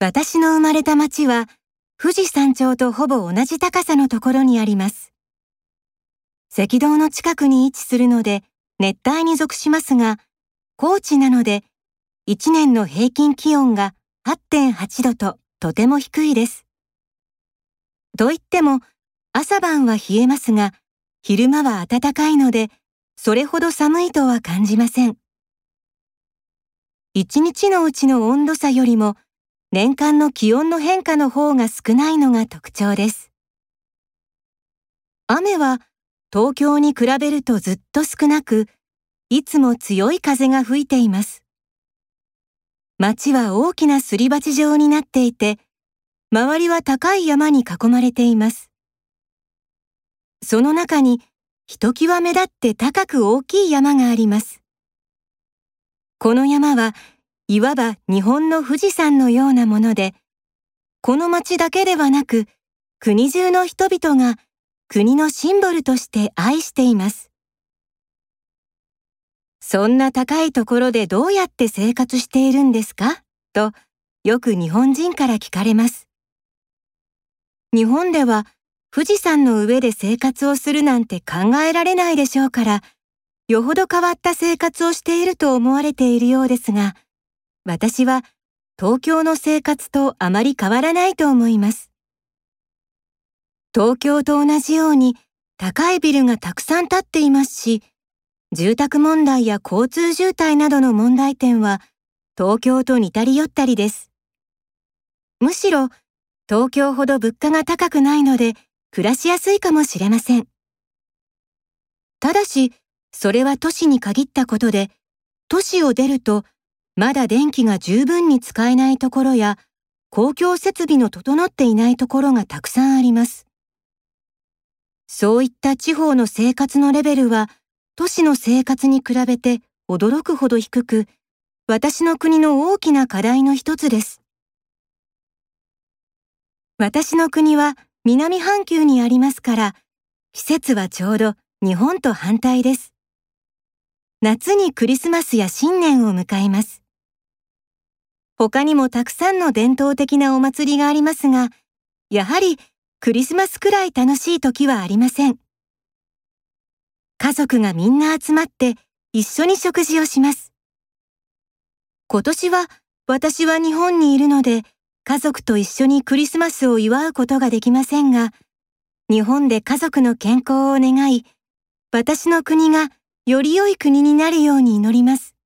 私の生まれた町は富士山頂とほぼ同じ高さのところにあります。赤道の近くに位置するので熱帯に属しますが、高地なので1年の平均気温が8.8度ととても低いです。と言っても朝晩は冷えますが、昼間は暖かいので、それほど寒いとは感じません。一日のうちの温度差よりも年間の気温の変化の方が少ないのが特徴です。雨は東京に比べるとずっと少なく、いつも強い風が吹いています。街は大きなすり鉢状になっていて、周りは高い山に囲まれています。その中にひときわ目立って高く大きい山があります。この山はいわば日本の富士山のようなもので、この町だけではなく、国中の人々が国のシンボルとして愛しています。そんな高いところでどうやって生活しているんですか？と、よく日本人から聞かれます。日本では富士山の上で生活をするなんて考えられないでしょうから、よほど変わった生活をしていると思われているようですが、私は東京の生活とあまり変わらないと思います。東京と同じように高いビルがたくさん建っていますし、住宅問題や交通渋滞などの問題点は東京と似たり寄ったりです。むしろ東京ほど物価が高くないので暮らしやすいかもしれません。ただし、それは都市に限ったことで、都市を出るとまだ電気が十分に使えないところや、公共設備の整っていないところがたくさんあります。そういった地方の生活のレベルは、都市の生活に比べて驚くほど低く、私の国の大きな課題の一つです。私の国は南半球にありますから、季節はちょうど日本と反対です。夏にクリスマスや新年を迎えます。他にもたくさんの伝統的なお祭りがありますが、やはりクリスマスくらい楽しい時はありません。家族がみんな集まって一緒に食事をします。今年は私は日本にいるので家族と一緒にクリスマスを祝うことができませんが、日本で家族の健康を願い、私の国がより良い国になるように祈ります。